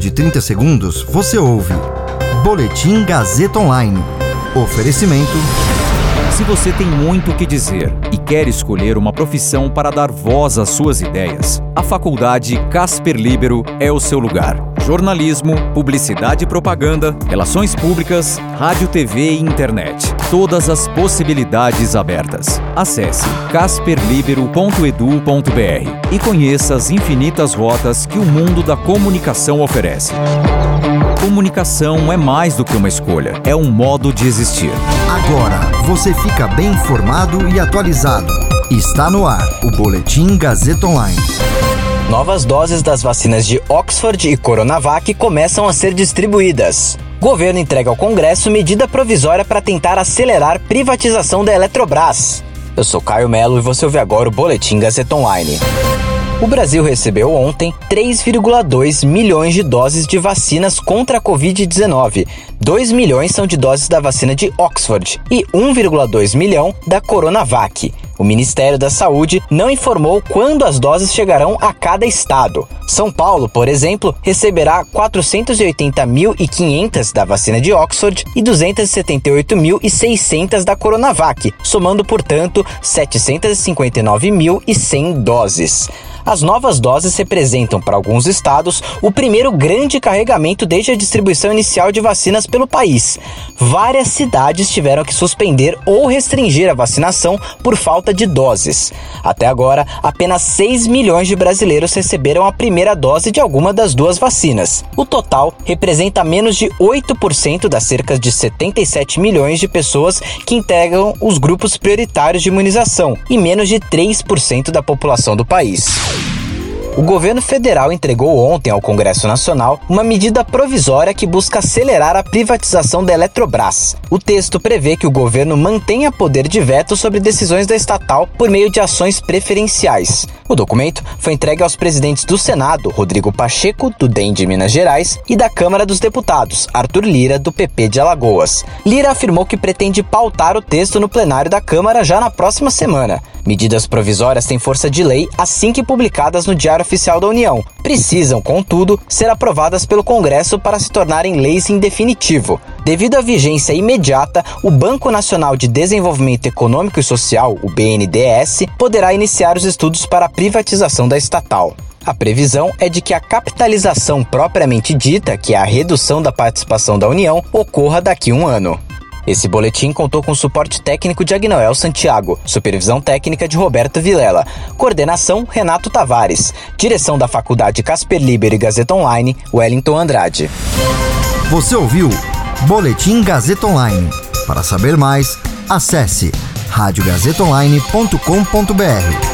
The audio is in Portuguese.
de 30 segundos, você ouve Boletim Gazeta Online. Oferecimento. Se você tem muito o que dizer e quer escolher uma profissão para dar voz às suas ideias, a Faculdade Casper Libero é o seu lugar. Jornalismo, publicidade e propaganda, relações públicas, rádio, TV e internet. Todas as possibilidades abertas. Acesse casperlibero.edu.br e conheça as infinitas rotas que o mundo da comunicação oferece. Comunicação é mais do que uma escolha, é um modo de existir. Agora você fica bem informado e atualizado. Está no ar o Boletim Gazeta Online. Novas doses das vacinas de Oxford e Coronavac começam a ser distribuídas. Governo entrega ao Congresso medida provisória para tentar acelerar privatização da Eletrobras. Eu sou Caio Melo e você ouve agora o Boletim Gazeta Online. O Brasil recebeu ontem 3,2 milhões de doses de vacinas contra a Covid-19. 2 milhões são de doses da vacina de Oxford e 1,2 milhão da Coronavac. O Ministério da Saúde não informou quando as doses chegarão a cada estado. São Paulo, por exemplo, receberá 480.500 da vacina de Oxford e 278.600 da Coronavac, somando, portanto, 759.100 doses. As novas doses representam, para alguns estados, o primeiro grande carregamento desde a distribuição inicial de vacinas pelo país. Várias cidades tiveram que suspender ou restringir a vacinação por falta de doses. Até agora, apenas 6 milhões de brasileiros receberam a primeira dose de alguma das duas vacinas. O total representa menos de 8% das cerca de 77 milhões de pessoas que integram os grupos prioritários de imunização e menos de 3% da população do país. O governo federal entregou ontem ao Congresso Nacional uma medida provisória que busca acelerar a privatização da Eletrobras. O texto prevê que o governo mantenha poder de veto sobre decisões da estatal por meio de ações preferenciais. O documento foi entregue aos presidentes do Senado, Rodrigo Pacheco, do DEM de Minas Gerais, e da Câmara dos Deputados, Arthur Lira, do PP de Alagoas. Lira afirmou que pretende pautar o texto no plenário da Câmara já na próxima semana. Medidas provisórias têm força de lei assim que publicadas no Diário Oficial da União. Precisam, contudo, ser aprovadas pelo Congresso para se tornarem leis em definitivo. Devido à vigência imediata, o Banco Nacional de Desenvolvimento Econômico e Social, o BNDES, poderá iniciar os estudos para a privatização da estatal. A previsão é de que a capitalização propriamente dita, que é a redução da participação da União, ocorra daqui a um ano. Esse boletim contou com suporte técnico de Agnoel Santiago, supervisão técnica de Roberto Vilela, coordenação Renato Tavares, direção da Faculdade Casper Liber e Gazeta Online, Wellington Andrade. Você ouviu Boletim Gazeta Online. Para saber mais, acesse radiogazetaonline.com.br.